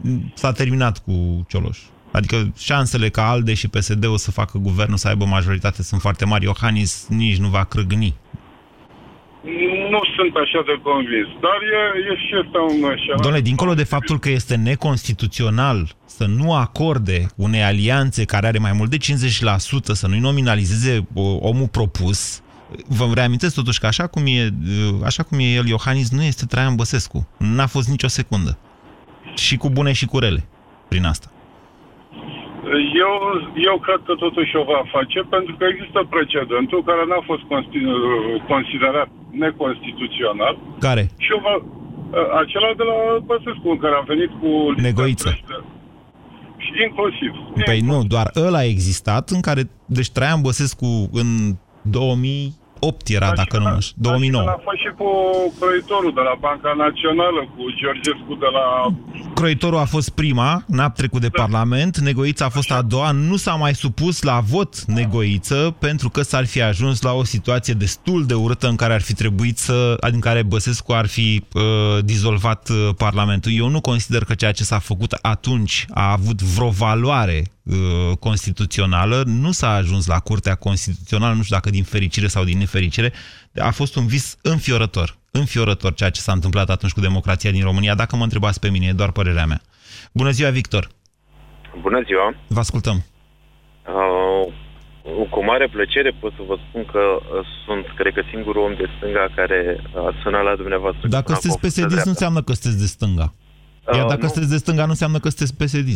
m, s-a terminat cu Cioloș. Adică șansele ca ALDE și PSD-ul să facă guvernul să aibă majoritate sunt foarte mari. Iohannis nici nu va crâgni. Nu sunt așa de convins, dar e, e și ăsta un scenariu. Domnule, dincolo de faptul că este neconstituțional să nu acorde unei alianțe care are mai mult de 50% să nu-i nominalizeze o, omul propus, vă reamintesc totuși că așa cum, e, așa cum e el, Iohannis, nu este Traian Băsescu. N-a fost nicio secundă. Și cu bune și cu rele prin asta. Eu, eu cred că totuși o va face pentru că există precedentul care n-a fost consti- considerat neconstituțional Care? și o va, acela de la Băsescu, în care a venit cu... Negoiță. Și inclusiv. Păi nu, doar ăla a existat în care, deci Traian Băsescu în 2008 era, dacă nu mă înșel, 2009. A fost și cu croitorul de la Banca Națională, cu Georgescu de la... Croitorul a fost prima, n-a trecut de Parlament, Negoița a fost a doua, nu s-a mai supus la vot Negoiță pentru că s-ar fi ajuns la o situație destul de urâtă în care ar fi trebuit să, în care Băsescu ar fi uh, dizolvat uh, Parlamentul. Eu nu consider că ceea ce s-a făcut atunci a avut vreo valoare uh, constituțională, nu s-a ajuns la Curtea Constituțională, nu știu dacă din fericire sau din nefericire, a fost un vis înfiorător înfiorător ceea ce s-a întâmplat atunci cu democrația din România. Dacă mă întrebați pe mine, e doar părerea mea. Bună ziua, Victor! Bună ziua! Vă ascultăm! Uh, cu mare plăcere pot să vă spun că uh, sunt, cred că, singurul om de stânga care a sunat la dumneavoastră. Dacă când am sunteți fost de psd nu dreapta. înseamnă că sunteți de stânga. Iar Uh, dacă nu. sunteți de stânga, nu înseamnă că sunteți psd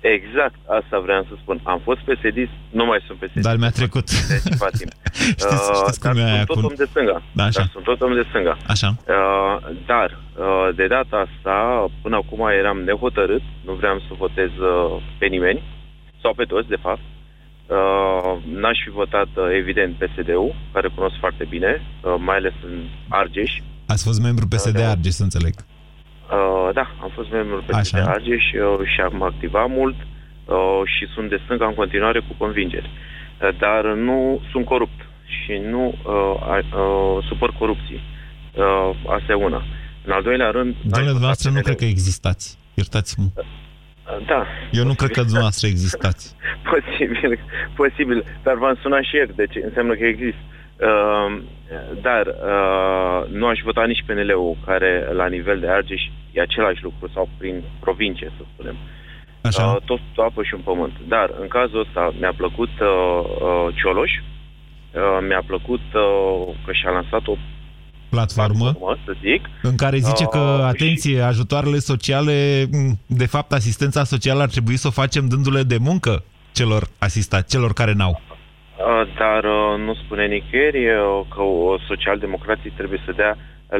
Exact, asta vreau să spun. Am fost psd nu mai sunt psd Dar mi-a trecut. De ceva timp. Știți- Uh, știți cum dar e aia sunt tot cu- om de stânga. Da, așa. Dar sunt tot om de stânga. Așa. Uh, dar, uh, de data asta, până acum eram nehotărât, nu vreau să votez uh, pe nimeni, sau pe toți, de fapt. Uh, n-aș fi votat, uh, evident, PSD-ul, care cunosc foarte bine, uh, mai ales în Argeș. Ați fost membru PSD Argeș, să înțeleg. Uh, da, am fost membru PSD Așa. Argeș uh, și am activat mult uh, și sunt de stânga în continuare cu convingeri. Uh, dar nu sunt corupt și nu uh, uh, supăr corupții. Uh, asta e una. În al doilea rând... Domnule, dumneavoastră nu cred că existați. Iertați-mă. Da, Eu nu cred că dumneavoastră existați. posibil, posibil, dar v-am sunat și ieri, deci înseamnă că există. Uh, dar uh, nu aș vota nici PNL-ul, care la nivel de Argeș e același lucru, sau prin provincie, să spunem. Așa. Uh, tot o apă și un pământ. Dar, în cazul ăsta, mi-a plăcut uh, uh, Cioloș, Uh, mi-a plăcut uh, că și-a lansat o Platformă platformă, să zic. în care zice că, Uh, atenție, ajutoarele sociale, m, de fapt, asistența socială ar trebui să o facem dându-le de muncă celor asistați, celor care n-au. Uh, Dar uh, nu spune nicăieri uh, că uh, socialdemocrații trebuie să dea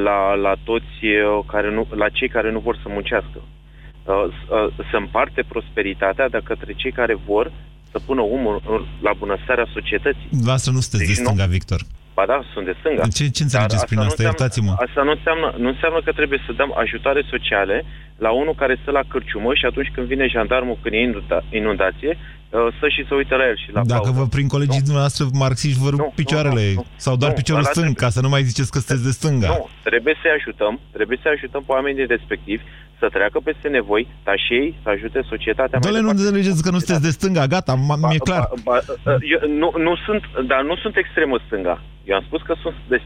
la, la toți uh, care nu, la cei care nu vor să muncească. Uh, s- uh, Să împarte prosperitatea de către cei care vor să pună umul în- la bunăstarea societății. Dumneavoastră nu sunteți de Deci nu. stânga, Victor. Ba da, sunt de stânga. Ce, ce înțelegeți Dar prin nu asta? înseamnă- Iertați-mă. Asta nu înseamnă, nu înseamnă că trebuie să dăm ajutoare sociale la unul care stă la cârciumă și atunci când vine jandarmul când e inunda- inundație, uh, să și să uite la el și la Dacă vă prin colegii dumneavoastră marxiști vă rup picioarele nu, nu. sau doar Nu, piciorul ăla stâng, trebuie. ca să nu mai ziceți că sunteți de stânga. Nu, trebuie să-i ajutăm, trebuie să-i ajutăm pe oamenii respectivi să treacă peste nevoi, dar și ei să ajute societatea mai Doamne, nu departe. înțelegeți că nu sunteți de stânga, gata, m- mi-e clar. Ba, ba, eu, nu, nu sunt, dar nu sunt extremă stânga. Eu am spus că sunt de,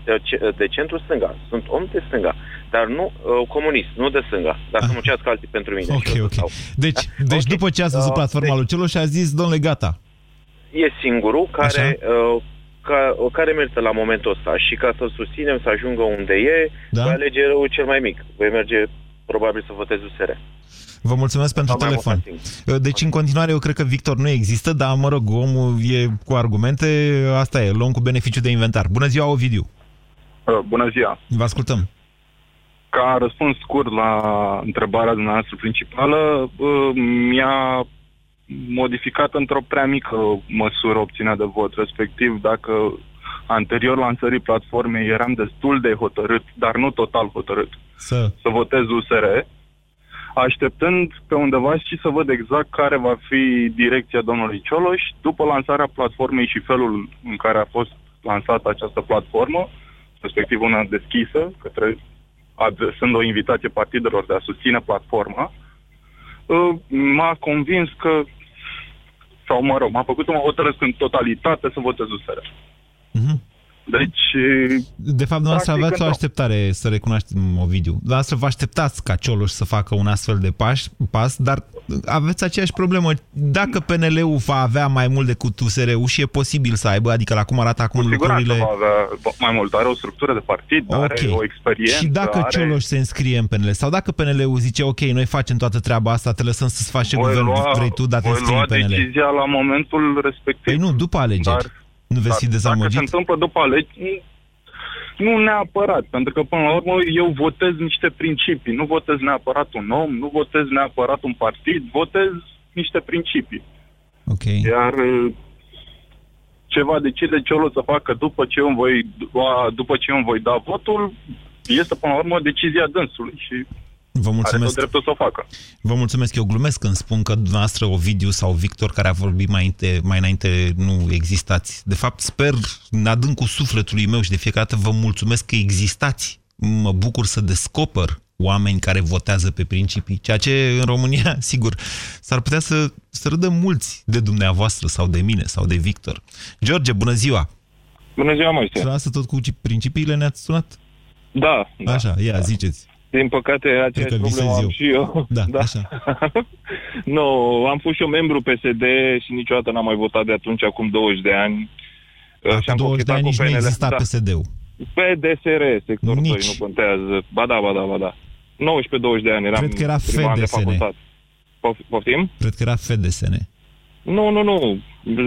de centru stânga. Sunt om de stânga, dar nu uh, comunist, nu de stânga. Dar să muncească alții pentru mine. Ah. Ok, și eu ok. să stau. Deci, deci după ce ați văzut Uh, platforma lui Cioloș, a zis, domnule, gata. E singurul care, uh, ca, care merită la momentul ăsta și ca să-l susținem să ajungă unde e, Da? voi alege răul cel mai mic. Voi merge probabil să votez USR. Vă mulțumesc pentru Sau mai telefon. mult Deci, în continuare, eu cred că Victor nu există, dar, mă rog, omul e cu argumente, asta e, luăm cu beneficiu de inventar. Bună ziua, Ovidiu! Uh, Bună ziua! Vă ascultăm. Ca răspuns scurt la întrebarea dumneavoastră principală, uh, mi-a modificat într-o prea mică măsură opțiunea de vot, respectiv dacă anterior lansării platformei eram destul de hotărât, dar nu total hotărât, Să... să votez USR, așteptând pe undeva și să văd exact care va fi direcția domnului Cioloș. După lansarea platformei și felul în care a fost lansată această platformă, respectiv una deschisă, către, adresând o invitație partidelor de a susține platforma, uh, m-a convins că, sau mă rog, m-a făcut să mă hotărăsc în totalitate să votez USR. Deci, De fapt, dumneavoastră Practic, aveți o într-o- așteptare, să recunoaștem, Ovidiu. Dumneavoastră vă așteptați ca Cioloș să facă un astfel de paș, pas, dar aveți aceeași problemă. Dacă PNL-ul va avea mai mult decât USR-ul și e posibil să aibă, adică la cum arată acum cu siguranță lucrurile... va avea mai mult. Are o structură de partid, are o experiență. Și dacă are... Cioloș se înscrie în PNL sau dacă PNL-ul zice, ok, noi facem toată treaba asta, te lăsăm să-ți faci ce voi guvern lua, vrei tu, dar te voi înscrii lua în PNL. decizia la momentul respectiv. Păi nu, după alegeri. Dar- nu veți fi Dar Dacă dezamăgit? se întâmplă după alegeri, nu neapărat, pentru că până la urmă eu votez niște principii, nu votez neapărat un om, nu votez neapărat un partid, votez niște principii. Ok. Iar uh, ce va decide Ciolo să facă după ce eu îmi voi, lua- după ce eu îmi voi da votul, este până la urmă decizia dânsului și Vă are mulțumesc. tot dreptul să o facă. Vă mulțumesc, eu glumesc când spun că dumneavoastră, Ovidiu sau Victor, care a vorbit mai, înainte, mai înainte, nu existați. De fapt, sper, în adâncul sufletului meu și de fiecare dată vă mulțumesc că existați. Mă bucur să descoper oameni care votează pe principii, ceea ce în România, sigur, s-ar putea să, să râdă mulți de dumneavoastră sau de mine sau de Victor. George, bună ziua! Bună ziua, Moise! Dumneavoastră tot cu principiile ne-ați sunat? Da, da. Așa, ia, ziceți. Din păcate, aceeași că problemă visez am eu. și eu. Da, da. așa. nu, am fost și eu membru PSD și niciodată n-am mai votat de atunci, acum 20 de ani. Uh, și am 20 de cochetat ani cu nici nu PNL. exista da. PSD-ul. PDSR, sectorul Nici. 2, nu contează. Ba da, ba da, ba da. 19-20 de ani eram Cred că era primar de FDSN. facultate. Pof- Poftim? Cred că era FDSN. Nu, nu, nu.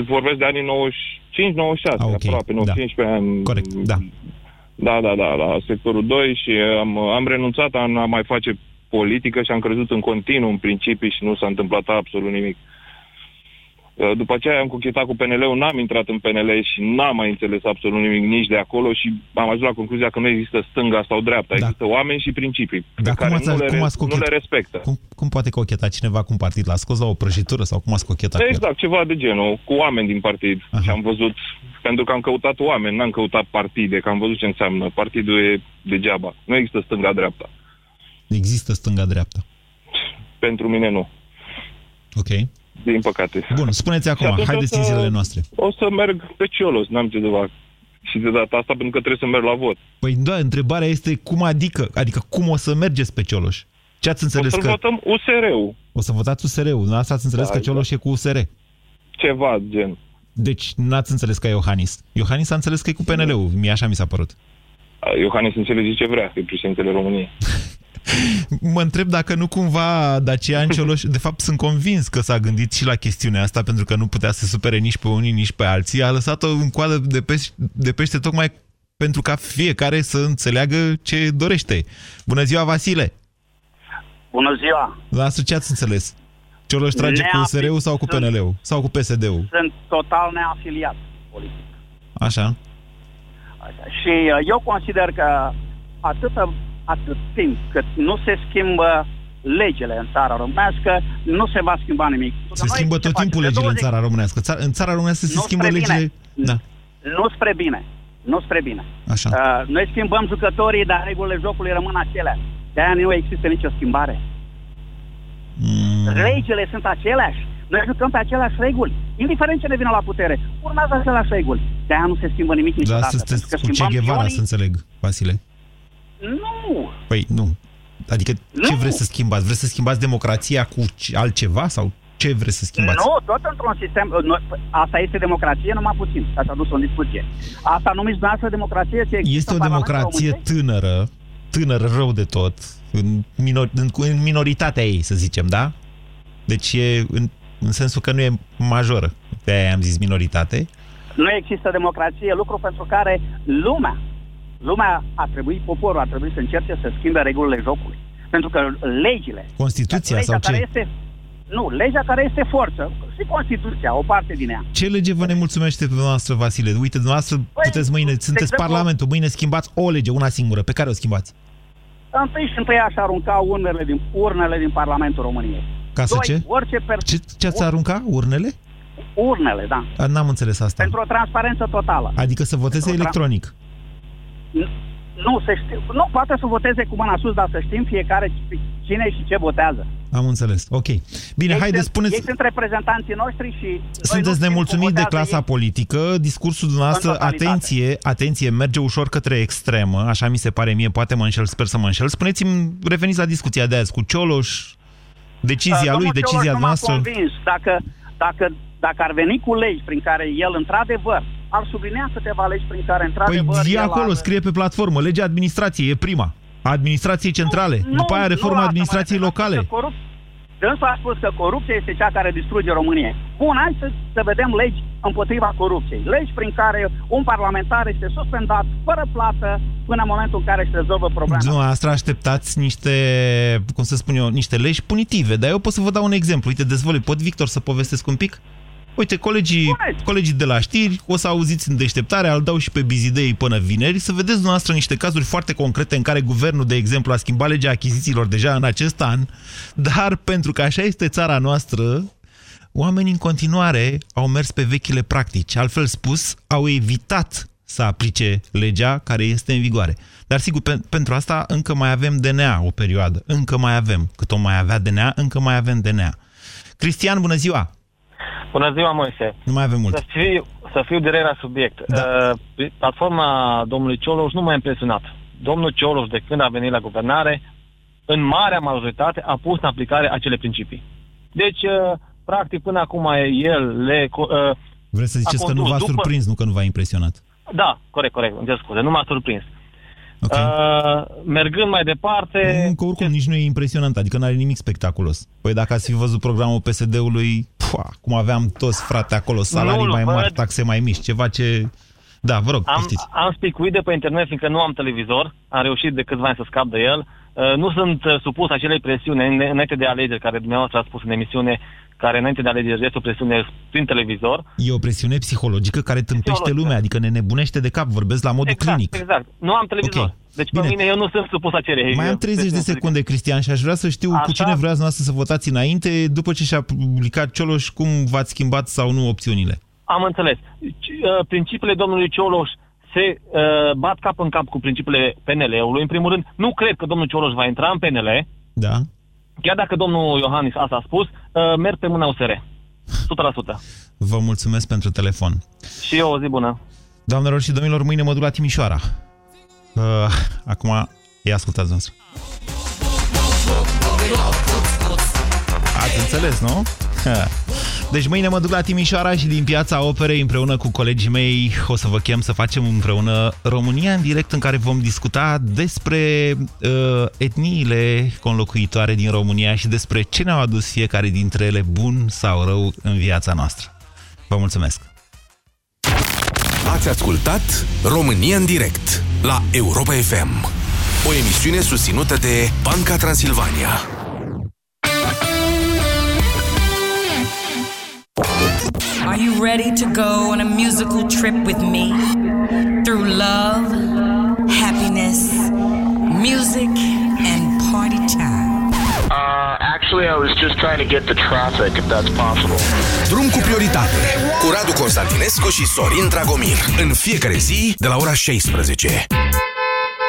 Vorbesc de anii 95-96, Ah, ok. aproape, nu, Da. 15 ani. Corect, da. Da, da, da, la sectorul 2 și am, am renunțat a a mai face politică și am crezut în continuu în principii și nu s-a întâmplat absolut nimic. Uh, După aceea am cochetat cu PNL-ul, n-am intrat în PNL și n-am mai înțeles absolut nimic nici de acolo și am ajuns la concluzia că nu există stânga sau dreapta, Da. există oameni și principii pe Dar care cum ați, nu, le, cum ați nu cochet... le respectă. Cum, cum poate cocheta cineva cu un partid? L-a scos la o prăjitură sau cum ați cochetat cu el? Exact, ceva de genul, cu oameni din partid. Aha. Și am văzut, pentru că am căutat oameni, n-am căutat partide, că am văzut ce înseamnă. Partidul e degeaba. Nu există stânga-dreapta. Există stânga-dreapta. Pentru mine nu, Ok. Din păcate. Bun, spuneți acum, Și atunci haideți o în să- zilele noastre. O să merg pe Ciolos, n-am ce de fac. Și de data asta pentru că trebuie să merg la vot. Păi da, întrebarea este cum adică? Adică cum o să mergeți pe Cioloș? Ce ați O înțeles să că... votăm USR-ul. O să votați USR-ul. Asta ați înțeles Da, că Cioloș e cu USR. Ceva gen. Deci n-ați înțeles că e Iohannis. Iohannis a înțeles că e cu PNL-ul. Mie așa mi s-a părut. Iohannis înțelege ce vrea, că e președintele României. Mă întreb dacă nu cumva Dacian Cioloș, de fapt sunt convins că s-a gândit și la chestiunea asta pentru că nu putea să supere nici pe unii, nici pe alții. A lăsat-o în coadă de pește, de pește tocmai pentru ca fiecare să înțeleagă ce dorește. Bună ziua, Vasile! Bună ziua! La ce ați înțeles? Cioloș trage cu Neafi- USR-ul sau cu sunt- PNL-ul? Sau cu PSD-ul? Sunt total neafiliat politic. Așa. Așa. Și uh, eu consider că atât, atât timp cât nu se schimbă legile în țara românească, nu se va schimba nimic. Se schimbă tot timpul legile în țara românească. Țara, în țara românească se Nu schimbă spre bine. legile... Da, Nu spre bine. Nu spre bine. așa. Uh, noi schimbăm jucătorii, dar regulile jocului rămân aceleași. De-aia nu există nicio schimbare. Mm. Legile sunt aceleași. Noi jucăm pe aceleași reguli. Indiferent ce ne vine la putere, urmează aceleași reguli. De-aia nu se schimbă nimic Da, niciodată. sunteți pentru că cu Ce schimbăm Guevara, pionii- să înțeleg, Vasile. Nu! Păi, nu. Adică, ce Nu. vreți să schimbați? Vreți să schimbați democrația cu ce- altceva? Sau ce vreți să schimbați? Nu, tot într-un sistem... nu, Asta este democrație, numai puțin. Ați adus o discuție. Asta numiți dumneavoastră democrație ce există Este o în Parlamentul democrație României? tânără, tânără rău de tot, în, minor, în, în minoritatea ei, să zicem, da? Deci e în, în sensul că nu e majoră. De aia am zis minoritate. Nu există democrație, lucru pentru care lumea, lumea a trebuit, poporul a trebuit să încerce să schimbe regulile jocului. Pentru că legile, Constituția legea sau care ce? este, nu, legea care este forță, și Constituția, o parte din ea. Ce lege vă nemulțumește pe dumneavoastră, Vasile? Uite, dumneavoastră puteți mâine, sunteți exemplu- Parlamentul, mâine schimbați o lege, una singură. Pe care o schimbați? Întâi și întâi aș arunca urnele din, urnele din Parlamentul României. Ca să Doi, ce? Orice per... Ce, ce ați arunca? Urnele? Urnele, da. A, N-am înțeles asta. Pentru o transparență totală. Adică să voteze Pentru o tra- electronic. Nu, să știu, nu poate să voteze cu mâna sus, dar să știm fiecare cine și ce votează. Am înțeles. Ok. Bine, ei haideți, sunt, spuneți... Ei sunt reprezentanții noștri și... noi nu Sunteți știm nemulțumit cum de votează clasa ei. politică, discursul dumneavoastră, În totalitate. atenție, atenție, merge ușor către extremă, așa mi se pare mie, poate mă înșel, sper să mă înșel. Spuneți-mi, reveniți la discuția de azi cu Cioloș, decizia Uh, lui, domnul decizia Cioloș nu m-a noastră. convins. Dacă, dacă, dacă ar veni cu legi prin care el, într-adevăr, ar sublinea câteva legi prin care, într-adevăr... Păi e el acolo, ar... scrie pe platformă, legea administrației, e prima. A administrației centrale, Nu, după aia nu reforma asta mă administrației refer, locale. că Corup... Dânsul a spus că corupția este cea care distruge România. Bun, hai să, să vedem legi împotriva corupției. Legi prin care un parlamentar este suspendat fără plată până în momentul în care își rezolvă problema. Dumneavoastră așteptați niște, cum să spun eu, niște legi punitive, dar eu pot să vă dau un exemplu. Uite, dezvolte, pot, Victor, să povestesc un pic? Uite, colegii, colegii de la știri, o să auziți în deșteptare, îl dau și pe Bizidei până vineri, să vedeți dumneavoastră niște cazuri foarte concrete în care guvernul, de exemplu, a schimbat legea achizițiilor deja în acest an, dar pentru că așa este țara noastră, oamenii în continuare au mers pe vechile practici. Altfel spus, au evitat să aplice legea care este în vigoare. Dar sigur, pe, pentru asta încă mai avem DNA o perioadă. Încă mai avem. Cât o mai avea DNA, încă mai avem DNA. Cristian, bună ziua! Bună ziua, Moise. Nu mai avem mult. Să fiu, să fiu direct la subiect. Da. Uh, platforma domnului Cioloș nu m-a impresionat. Domnul Cioloș, de când a venit la guvernare, în marea majoritate a pus în aplicare acele principii. Deci, uh, practic, până acum el le... co- Uh, Vreți să ziceți a că nu condus v-a după- surprins, nu că nu v-a impresionat. Da, corect, corect, îmi cer scuze, nu m-a surprins. Okay. Uh, mergând mai departe... Că oricum nici nu e impresionant, adică nu are nimic spectaculos. Păi dacă ați fi văzut programul PSD-ului, pua, cum aveam toți frate acolo, salarii Nu, mai văd. mari, taxe mai mici, ceva ce... Da, vă rog, Am, poftiți. am spicuit de pe internet, fiindcă nu am televizor, am reușit de câțiva ani să scap de el. Uh, nu sunt uh, supus acelei presiuni în- înainte de alegeri, care dumneavoastră a spus în emisiune, care înainte de alegeri este o presiune prin televizor. E o presiune psihologică care tâmpește Psihologică. lumea, adică ne nebunește de cap, vorbesc la modul exact, clinic. exact. Nu am televizor. Ok. Deci pe Bine. mine eu nu sunt supus acelei Mai am 30 de secunde, Cristian, și aș vrea să știu cu cine vreați noastră să votați înainte, după ce și-a publicat Cioloș, cum v-ați schimbat sau nu opțiunile. Am înțeles. C- uh, Principiile domnului Cioloș se uh, bat cap în cap cu principiile PNL-ului. În primul rând, nu cred că domnul Cioloș va intra în PNL, Da? chiar dacă domnul Iohannis asta a spus, uh, merg pe mâna USR. 100%. Vă mulțumesc pentru telefon. Și eu o zi bună. Doamnelor și domnilor, mâine mă duc la Timișoara. Uh, acum, ia ascultați noastră. Ați înțeles, nu? Ha. Deci mâine mă duc la Timișoara și din Piața Operei împreună cu colegii mei o să vă chem să facem împreună România în direct în care vom discuta despre uh, etniile conlocuitoare din România și despre ce ne-au adus fiecare dintre ele bun sau rău în viața noastră. Vă mulțumesc! Ați ascultat România în direct la Europa FM, o emisiune susținută de Banca Transilvania. Are you ready to go on a musical trip with me? Through love, happiness, music, and party time. Actually, I was just trying to get the traffic, if that's possible. Drum cu prioritate cu Radu Constantinescu și Sorin Dragomir în fiecare zi de la ora 16.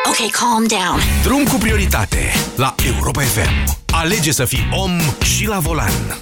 Ok, calm down. Drum cu prioritate la Europa FM. Alege să fii om și la volan.